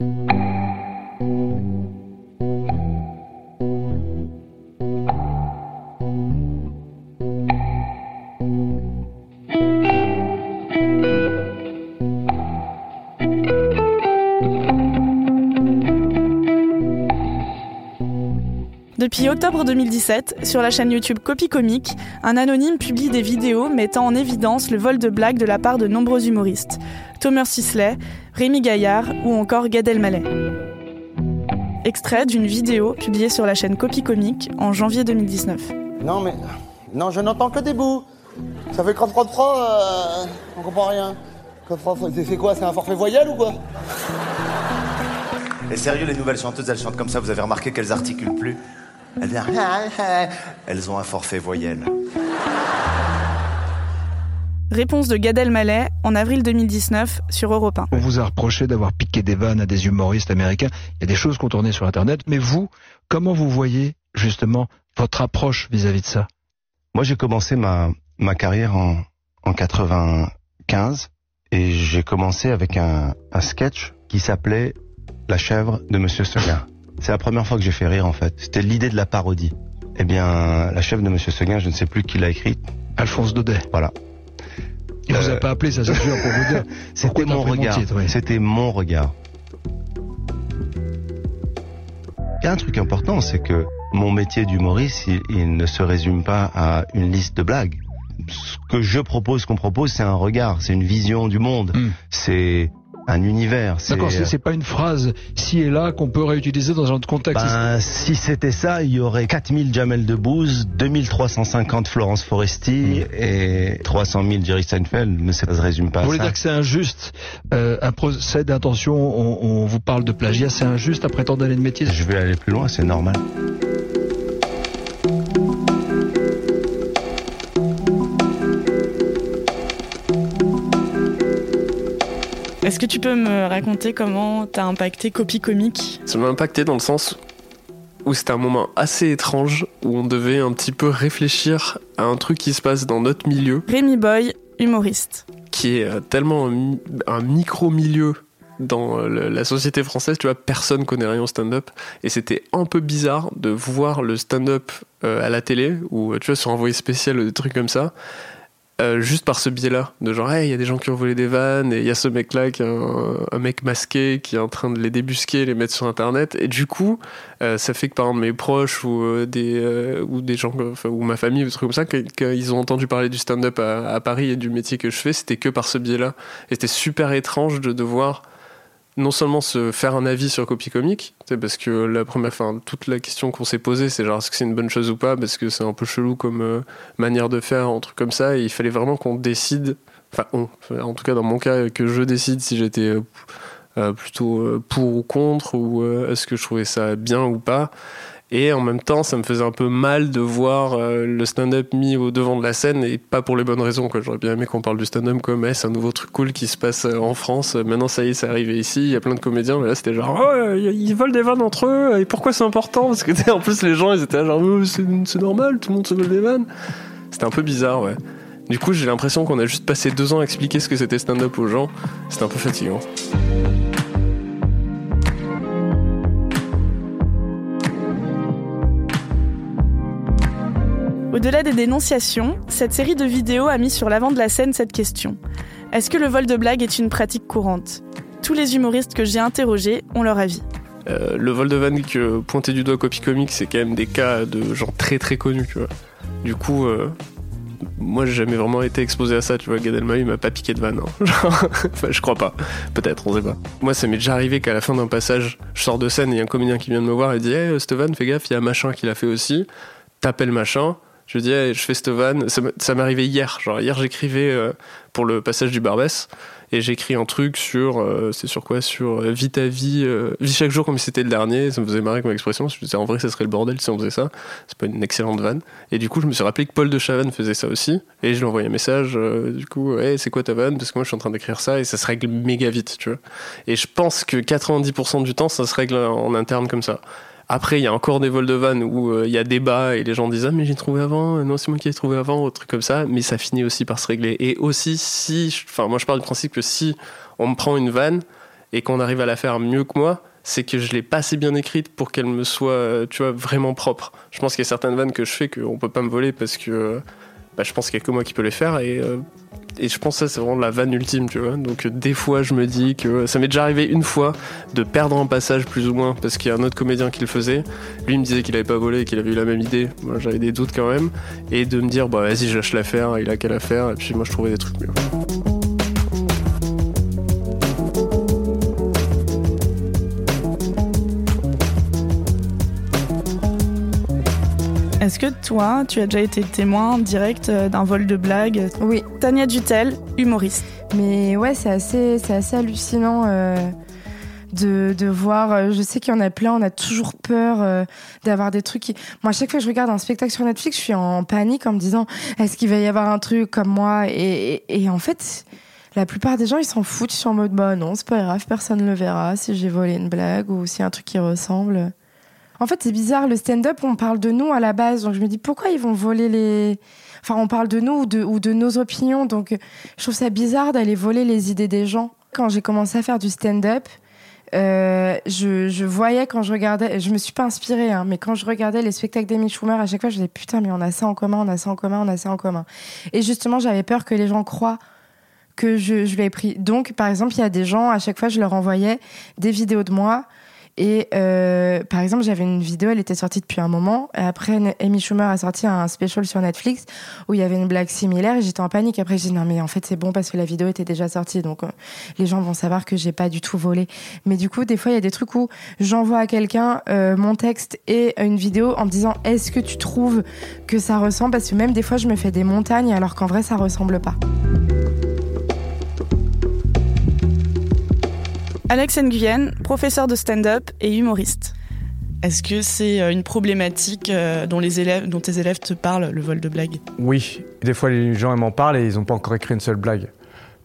Depuis octobre 2017, sur la chaîne YouTube Copy Comique, un anonyme publie des vidéos mettant en évidence le vol de blagues de la part de nombreux humoristes. Thomas Sisley, Rémi Gaillard ou encore Gad Elmaleh. Extrait d'une vidéo publiée sur la chaîne Copy Comique en janvier 2019. Non mais... Non, je n'entends que des bouts. Ça fait crop crop crop, euh, on comprend rien. Crop crop, c'est c'est quoi C'est un forfait voyelle ou quoi? Et sérieux, les nouvelles chanteuses, elles chantent comme ça, vous avez remarqué qu'elles articulent plus Elles Elles ont un forfait voyelle. Réponse de Gad Elmaleh en avril 2019 sur Europe 1. On vous a reproché d'avoir piqué des vannes à des humoristes américains. Il y a des choses qu'on tournait sur Internet. Mais vous, comment vous voyez justement votre approche vis-à-vis de ça? Moi, j'ai commencé ma, ma carrière en, en 95 et j'ai commencé avec un, un sketch qui s'appelait La chèvre de Monsieur Seguin. C'est la première fois que j'ai fait rire en fait. C'était l'idée de la parodie. Eh bien, La chèvre de Monsieur Seguin, je ne sais plus qui l'a écrite. Alphonse Daudet. Voilà. Il vous Euh, a pas appelé, ça c'est sûr, pour vous dire. C'était mon regard. C'était mon regard. Il y a un truc important, c'est que mon métier d'humoriste, il, il ne se résume pas à une liste de blagues. Ce que je propose, qu'on propose, c'est un regard, c'est une vision du monde, Hmm. c'est un univers. c'est- D'accord, c'est c'est pas une phrase ci et là qu'on peut réutiliser dans un autre contexte. Ben, si c'était ça, il y aurait 4000 Jamel Debbouze, 2350 Florence Foresti et 300 000 Jerry Seinfeld, mais ça se résume pas vous à voulez ça. dire que c'est injuste euh, Un procès d'intention, on, on vous parle de plagiat, c'est injuste après tant d'années de métier? Je vais aller plus loin, c'est normal. Est-ce que tu peux me raconter comment t'as impacté Copy Comique? Ça m'a impacté dans le sens où c'était un moment assez étrange où on devait un petit peu réfléchir à un truc qui se passe dans notre milieu, Rémi Boy, humoriste. qui est euh, tellement un, mi- un micro-milieu dans euh, la société française, tu vois, personne connaît rien au stand-up. Et c'était un peu bizarre de voir le stand-up euh, à la télé, ou tu vois, sur envoyé spécial, ou des trucs comme ça, euh, juste par ce biais-là. De genre, il y a des gens qui ont volé des vannes, et il y a ce mec-là qui est un, mec masqué qui est en train de les débusquer, les mettre sur Internet. Et du coup, euh, ça fait que par exemple mes proches ou euh, des ou des gens ou ma famille ou des trucs comme ça qu'ils ont entendu parler du stand-up à, à Paris et du métier que je fais c'était que par ce biais-là et c'était super étrange de devoir non seulement se faire un avis sur Copy sais, parce que la première, enfin, toute la question qu'on s'est posée, c'est genre est-ce que c'est une bonne chose ou pas, parce que c'est un peu chelou comme euh, manière de faire, un truc comme ça, et il fallait vraiment qu'on décide, enfin, en tout cas dans mon cas, que je décide si j'étais euh, euh, plutôt pour ou contre, ou est-ce que je trouvais ça bien ou pas. Et en même temps, ça me faisait un peu mal de voir euh, le stand-up mis au devant de la scène et pas pour les bonnes raisons. J'aurais bien aimé qu'on parle du stand-up comme eh, c'est un nouveau truc cool qui se passe euh, en France. Maintenant, ça y est, c'est arrivé ici. Il y a plein de comédiens, mais là, c'était genre oh, euh, ils volent des vannes entre eux. Et pourquoi c'est important? Parce que en plus, les gens, ils étaient genre Oh, c'est c'est normal, tout le monde se vole des vannes. C'était un peu bizarre, ouais. Du coup, j'ai l'impression qu'on a juste passé deux ans à expliquer ce que c'était stand-up aux gens. C'était un peu fatigant. Au-delà des dénonciations, cette série de vidéos a mis sur l'avant de la scène cette question. Est-ce que le vol de blagues est une pratique courante? Tous les humoristes que j'ai interrogés ont leur avis. Euh, le vol de vanne que pointé du doigt Copy Comics, c'est quand même des cas de gens très très connus, tu vois. Du coup, euh, moi j'ai jamais vraiment été exposé à ça, tu vois. Gad m'a pas piqué de vanne, hein. Enfin, je crois pas. Peut-être, on sait pas. Moi, ça m'est déjà arrivé qu'à la fin d'un passage, je sors de scène et y a un comédien qui vient de me voir et dit Hey, Steven, fais gaffe, il y a machin qui l'a fait aussi. T'appelles machin. Je dis, je fais cette vanne. Ça ça m'est arrivé hier. Genre, hier, j'écrivais euh, pour le passage du Barbès. Et j'écris un truc sur. euh, c'est sur quoi? Sur euh, Vis ta vie. euh, vis chaque jour comme si c'était le dernier. Ça me faisait marrer comme expression. Je me disais, en vrai, ça serait le bordel si on faisait ça. C'est pas une excellente vanne. Et du coup, je me suis rappelé que Paul de Chavannes faisait ça aussi. Et je lui ai envoyé un message. du coup, hey, c'est quoi ta vanne Parce que moi, je suis en train d'écrire ça. Et ça se règle méga vite, tu vois. Et je pense que 90% du temps, ça se règle en interne comme ça. Après, il y a encore des vols de vannes où euh, il y a débat et les gens disent Ah, mais j'ai trouvé avant, euh, non, c'est moi qui ai trouvé avant, ou truc comme ça. Mais ça finit aussi par se régler. Et aussi, si. Enfin, moi, je parle du principe que si on me prend une vanne et qu'on arrive à la faire mieux que moi, c'est que je l'ai pas assez bien écrite pour qu'elle me soit, euh, tu vois, vraiment propre. Je pense qu'il y a certaines vannes que je fais qu'on peut pas me voler parce que bah, je pense qu'il y a que moi qui peux les faire et, et je pense ça c'est vraiment la vanne ultime, tu vois. Donc euh, des fois je me dis que ça m'est déjà arrivé une fois de perdre un passage plus ou moins parce qu'il y a un autre comédien qui le faisait. Lui me disait qu'il avait pas volé et qu'il avait eu la même idée. Moi j'avais des doutes quand même et de me dire bah vas-y je lâche l'affaire, il a qu'à la faire et puis moi je trouvais des trucs mieux. Est-ce que toi, tu as déjà été témoin direct euh, d'un vol de blagues Oui. Tania Dutel, humoriste. Mais ouais, c'est assez, c'est assez hallucinant euh, de, de voir. euh, Je sais qu'il y en a plein, on a toujours peur euh, d'avoir des trucs qui. Moi, à chaque fois que je regarde un spectacle sur Netflix, je suis en panique en me disant est-ce qu'il va y avoir un truc comme moi? Et, et, et en fait. La plupart des gens, ils s'en foutent, ils sont en mode bah non, c'est pas grave, personne ne le verra si j'ai volé une blague ou si y a un truc qui ressemble. En fait, c'est bizarre, le stand-up, on parle de nous à la base, donc je me dis pourquoi ils vont voler les. Enfin, on parle de nous ou de, nos opinions, donc je trouve ça bizarre d'aller voler les idées des gens. Quand j'ai commencé à faire du stand-up, euh, je, je voyais quand je regardais, je me suis pas inspirée, hein, mais quand je regardais les spectacles d'Amy Schumer, à chaque fois, je disais putain, mais on a ça en commun, on a ça en commun, on a ça en commun. Et justement, j'avais peur que les gens croient que je, je l'ai pris. Donc, par exemple, il y a des gens, à chaque fois, je leur envoyais des vidéos de moi. Et euh, par exemple, j'avais une vidéo, elle était sortie depuis un moment. Après, Amy Schumer a sorti un special sur Netflix où il y avait une blague similaire et j'étais en panique. Après, j'ai dit non, mais en fait, c'est bon parce que la vidéo était déjà sortie. Donc, euh, les gens vont savoir que j'ai pas du tout volé. Mais du coup, des fois, il y a des trucs où j'envoie à quelqu'un euh, mon texte et une vidéo en me disant est-ce que tu trouves que ça ressemble? Parce que même des fois, je me fais des montagnes alors qu'en vrai, ça ressemble pas. Alex Nguyen, professeur de stand-up et humoriste. Est-ce que c'est euh, une problématique euh, dont, les élèves, dont tes élèves te parlent, le vol de blagues? Oui, des fois les gens m'en parlent et ils n'ont pas encore écrit une seule blague.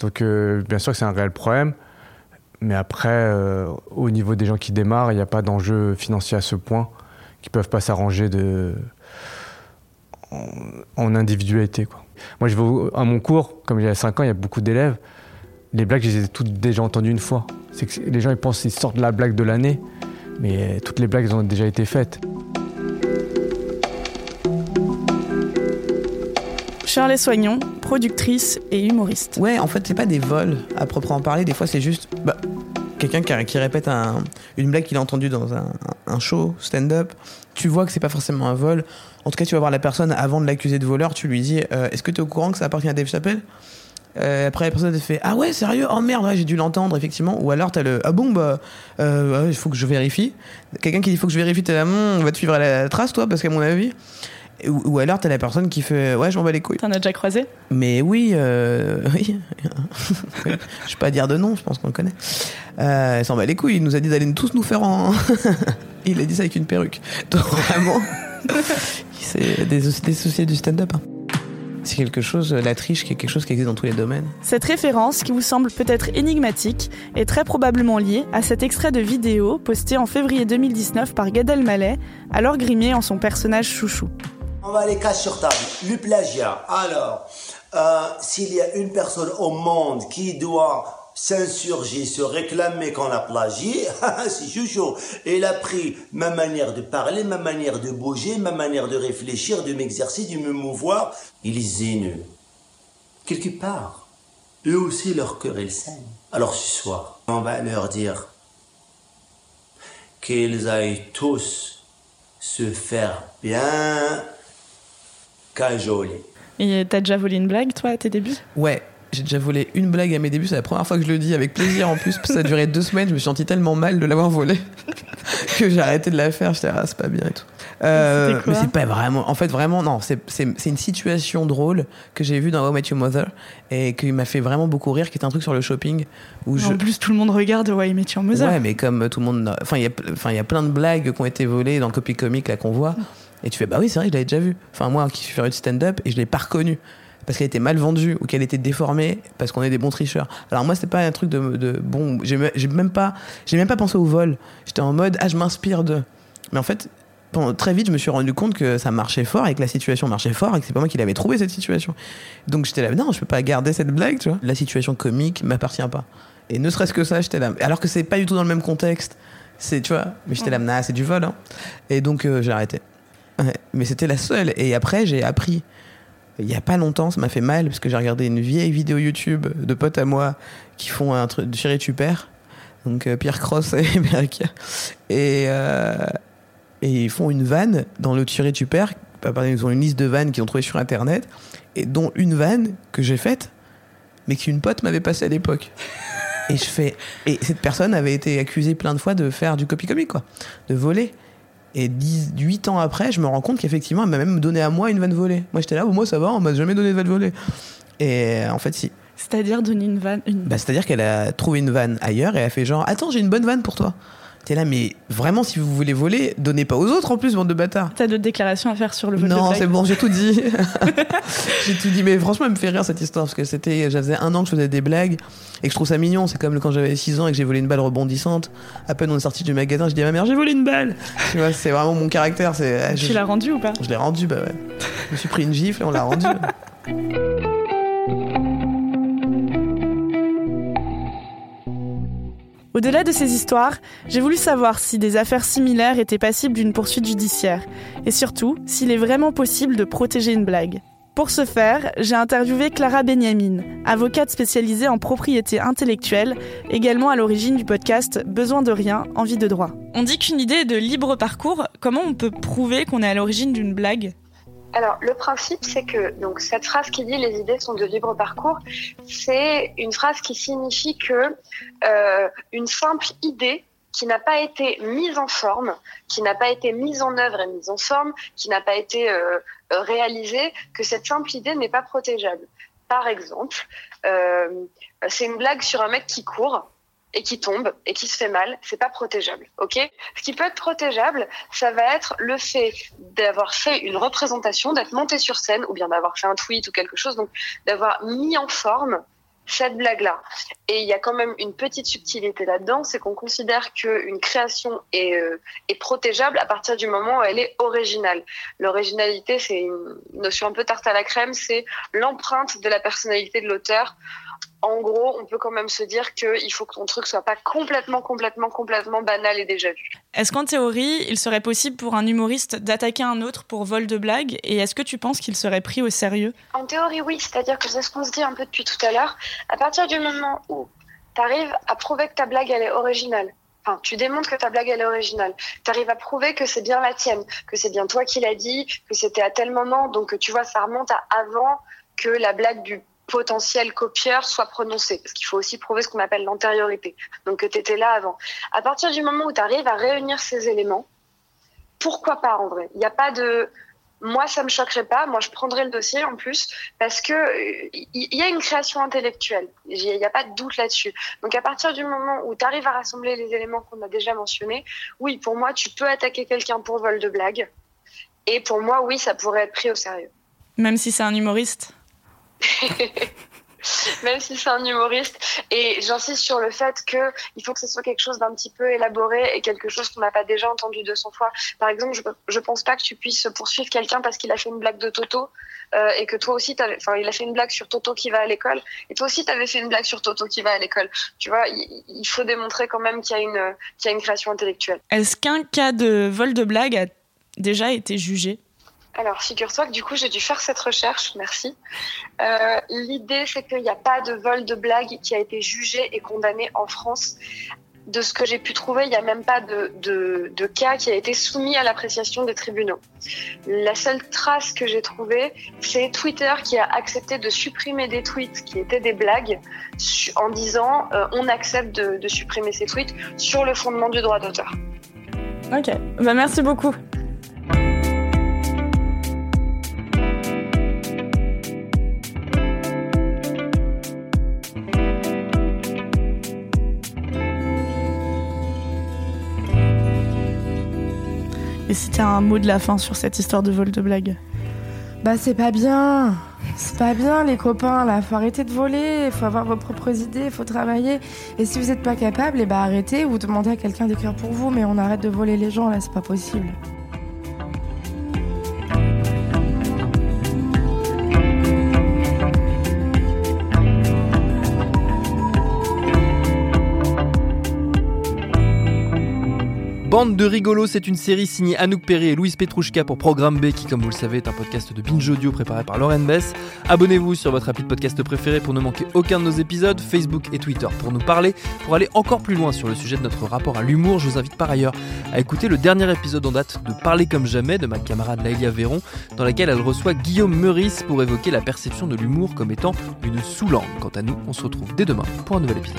Donc euh, bien sûr que c'est un réel problème, mais après, euh, au niveau des gens qui démarrent, il n'y a pas d'enjeu financier à ce point, qui peuvent pas s'arranger de... en, en individualité. Quoi. Moi je vais à mon cours, comme il y a 5 ans, il y a beaucoup d'élèves, les blagues je les ai toutes déjà entendues une fois. C'est que les gens ils pensent qu'ils sortent la blague de l'année, mais toutes les blagues ont déjà été faites. Charles Soignon, productrice et humoriste. Ouais, en fait, c'est pas des vols à proprement parler. Des fois, c'est juste bah, quelqu'un qui, qui répète un- une blague qu'il a entendue dans un, un show stand-up. Tu vois que c'est pas forcément un vol. En tout cas, tu vas voir la personne avant de l'accuser de voleur. Tu lui dis euh, Est-ce que tu es au courant que ça appartient à Dave Chappelle? Euh, après la personne fait ah ouais sérieux? Oh merde ouais, j'ai dû l'entendre effectivement ou alors t'as le ah bon bah euh, il faut que je vérifie quelqu'un qui dit il faut que je vérifie t'es là Hum, on va te suivre à la trace toi parce qu'à mon avis ou, ou alors t'as la personne qui fait ouais je m'en bats les couilles T'en as déjà croisé? Mais oui, euh, oui. je vais pas dire de nom, je pense qu'on le connaît. Euh, il s'en bat les couilles, il nous a dit d'aller tous nous faire en. il a dit ça avec une perruque. Donc vraiment, il s'est dés- dissocié du stand-up. hein. C'est quelque chose, la triche, qui est quelque chose qui existe dans tous les domaines. Cette référence, qui vous semble peut-être énigmatique, est très probablement liée à cet extrait de vidéo posté en février 2019 par Gad Elmaleh, alors grimé en son personnage chouchou. On va les cacher sur table. Le plagiat. Alors, euh, s'il y a une personne au monde qui doit s'insurger, se réclamer qu'on a plagié, c'est chouchou. Il a pris ma manière de parler, ma manière de bouger, ma manière de réfléchir, de m'exercer, de me mouvoir. Il est. Quelque part, eux aussi leur cœur est sain. Alors ce soir, on va leur dire qu'ils aillent tous se faire bien cajoler. Et t'as déjà volé une blague, toi, à tes débuts? Ouais, j'ai déjà volé une blague à mes débuts. C'est la première fois que je le dis avec plaisir en plus. Ça a duré deux semaines. Je me suis senti tellement mal de l'avoir volé que j'ai arrêté de la faire. J'étais, ah, c'est pas bien et tout. Euh, mais c'est pas vraiment. En fait, vraiment, non. C'est, une situation drôle que j'ai vue dans How I Met Your Mother et qui m'a fait vraiment beaucoup rire, qui est un truc sur le shopping. Où je... En plus, tout le monde regarde How I Met Your Mother. Ouais, mais comme tout le monde. Enfin, il y a, plein de blagues qui ont été volées dans Copy Comic là qu'on voit. Et tu fais, bah oui, c'est vrai, je l'avais déjà vu. Enfin, moi qui suis faire du stand-up et je l'ai pas reconnu parce qu'elle était mal vendue ou qu'elle était déformée parce qu'on est des bons tricheurs. Alors moi c'était pas un truc de, de bon, j'ai même pas j'ai même pas pensé au vol. J'étais en mode ah je m'inspire de. Mais en fait très vite je me suis rendu compte que ça marchait fort et que la situation marchait fort et que c'est pas moi qui l'avais trouvé cette situation. Donc j'étais là non je peux pas garder cette blague tu vois. La situation comique m'appartient pas. Et ne serait-ce que ça j'étais là alors que c'est pas du tout dans le même contexte. C'est tu vois mais j'étais là nah, c'est du vol hein. Et donc euh, j'ai arrêté. Ouais, mais c'était la seule et après j'ai appris il y a pas longtemps, ça m'a fait mal parce que j'ai regardé une vieille vidéo YouTube de potes à moi qui font un truc de Chéri tu perds. Donc euh, Pierre Cross et. Et, euh, et ils font une vanne dans le Chéri tu perds. Pardon, ils ont une liste de vannes qu'ils ont trouvées sur internet et dont une vanne que j'ai faite mais qu'une pote m'avait passée à l'époque. Et je fais et cette personne avait été accusée plein de fois de faire du copy comique quoi, de voler. Et 10, 8 ans après, je me rends compte qu'effectivement, elle m'a même donné à moi une vanne volée. Moi, j'étais là, oh, moi, ça va, on m'a jamais donné de vanne volée. Et en fait, si. C'est-à-dire donner une vanne une... Bah, C'est-à-dire qu'elle a trouvé une vanne ailleurs et elle a fait genre, attends, j'ai une bonne vanne pour toi. T'es là, mais vraiment, si vous voulez voler, donnez pas aux autres en plus, bande de bâtards. T'as d'autres déclarations à faire sur le vol Non, c'est bon, j'ai tout dit. j'ai tout dit, mais franchement, elle me fait rire cette histoire parce que c'était, j'avais un an que je faisais des blagues et que je trouve ça mignon. C'est comme quand j'avais 6 ans et que j'ai volé une balle rebondissante. À peine on est sorti du magasin, je dis à ma mère, j'ai volé une balle. tu vois, c'est vraiment mon caractère. C'est, Tu l'as rendu ou pas? Je l'ai rendu, bah ouais. Je me suis pris une gifle et on l'a rendu. Au-delà de ces histoires, j'ai voulu savoir si des affaires similaires étaient passibles d'une poursuite judiciaire, et surtout s'il est vraiment possible de protéger une blague. Pour ce faire, j'ai interviewé Clara Benyamin, avocate spécialisée en propriété intellectuelle, également à l'origine du podcast Besoin de rien, envie de droit. On dit qu'une idée est de libre parcours. Comment on peut prouver qu'on est à l'origine d'une blague? Alors, le principe, c'est que donc cette phrase qui dit les idées sont de libre parcours, c'est une phrase qui signifie que euh, une simple idée qui n'a pas été mise en forme, qui n'a pas été mise en œuvre et mise en forme, qui n'a pas été euh, réalisée, que cette simple idée n'est pas protégeable. Par exemple, euh, c'est une blague sur un mec qui court et qui tombe et qui se fait mal, c'est pas protégeable, ok? Ce qui peut être protégeable, ça va être le fait d'avoir fait une représentation, d'être monté sur scène ou bien d'avoir fait un tweet ou quelque chose, donc d'avoir mis en forme cette blague-là. Et il y a quand même une petite subtilité là-dedans, c'est qu'on considère qu'une création est, euh, est protégeable à partir du moment où elle est originale. L'originalité, c'est une notion un peu tarte à la crème, c'est l'empreinte de la personnalité de l'auteur. En gros, on peut quand même se dire qu'il faut que ton truc soit pas complètement, complètement, complètement banal et déjà vu. Est-ce qu'en théorie, il serait possible pour un humoriste d'attaquer un autre pour vol de blague Et est-ce que tu penses qu'il serait pris au sérieux? En théorie, oui. C'est-à-dire que c'est ce qu'on se dit un peu depuis tout à l'heure. À partir du moment où tu arrives à prouver que ta blague, elle est originale, Enfin, tu démontres que ta blague elle est originale. Tu arrives à prouver que c'est bien la tienne, que c'est bien toi qui l'as dit, que c'était à tel moment. Donc tu vois, ça remonte à avant que la blague du potentiel copieur soit prononcée. Parce qu'il faut aussi prouver ce qu'on appelle l'antériorité. Donc que tu étais là avant. À partir du moment où tu arrives à réunir ces éléments, pourquoi pas en vrai? Il n'y a pas de moi, ça me choquerait pas. Moi, je prendrais le dossier en plus parce que euh, il y a une création intellectuelle. Il n'y a pas de doute là-dessus. Donc, à partir du moment où tu arrives à rassembler les éléments qu'on a déjà mentionnés, oui, pour moi, tu peux attaquer quelqu'un pour vol de blague. Et pour moi, oui, ça pourrait être pris au sérieux. Même si c'est un humoriste? même si c'est un humoriste. Et j'insiste sur le fait que il faut que ce soit quelque chose d'un petit peu élaboré et quelque chose qu'on n'a pas déjà entendu 200 fois. Par exemple, je, je pense pas que tu puisses poursuivre quelqu'un parce qu'il a fait une blague de Toto euh, et que toi aussi, enfin, il a fait une blague sur Toto qui va à l'école et toi aussi, tu avais fait une blague sur Toto qui va à l'école. Tu vois, il, faut démontrer quand même qu'il y a une création intellectuelle. Est-ce qu'un cas de vol de blague a déjà été jugé? Alors, figure-toi que du coup, j'ai dû faire cette recherche, merci. Euh, L'idée, c'est qu'il n'y a pas de vol de blague qui a été jugé et condamné en France. de ce que j'ai pu trouver, il n'y a même pas de, de, cas qui a été soumis à l'appréciation des tribunaux. La seule trace que j'ai trouvée, c'est Twitter qui a accepté de supprimer des tweets qui étaient des blagues en disant euh, on accepte de, de, supprimer ces tweets sur le fondement du droit d'auteur. Ok, bah, merci beaucoup. Et si t'as un mot de la fin sur cette histoire de vol de blague Bah c'est pas bien. C'est pas bien les copains là, faut arrêter de voler, faut avoir vos propres idées, faut travailler. Et si vous n'êtes pas capable, et eh bah arrêtez ou demandez à quelqu'un d'écrire pour vous, mais on arrête de voler les gens là, c'est pas possible. Bande de rigolos, c'est une série signée Anouk Perry et Louise Petrouchka pour Programme B, qui, comme vous le savez, est un podcast de binge audio préparé par Lauren Bess. Abonnez-vous sur votre appli de podcast préféré pour ne manquer aucun de nos épisodes, Facebook et Twitter pour nous parler. Pour aller encore plus loin sur le sujet de notre rapport à l'humour, je vous invite par ailleurs à écouter le dernier épisode en date de Parler comme jamais de ma camarade Laïlia Véron, dans laquelle elle reçoit Guillaume Meurice pour évoquer la perception de l'humour comme étant une sous-langue. Quant à nous, on se retrouve dès demain pour un nouvel épisode.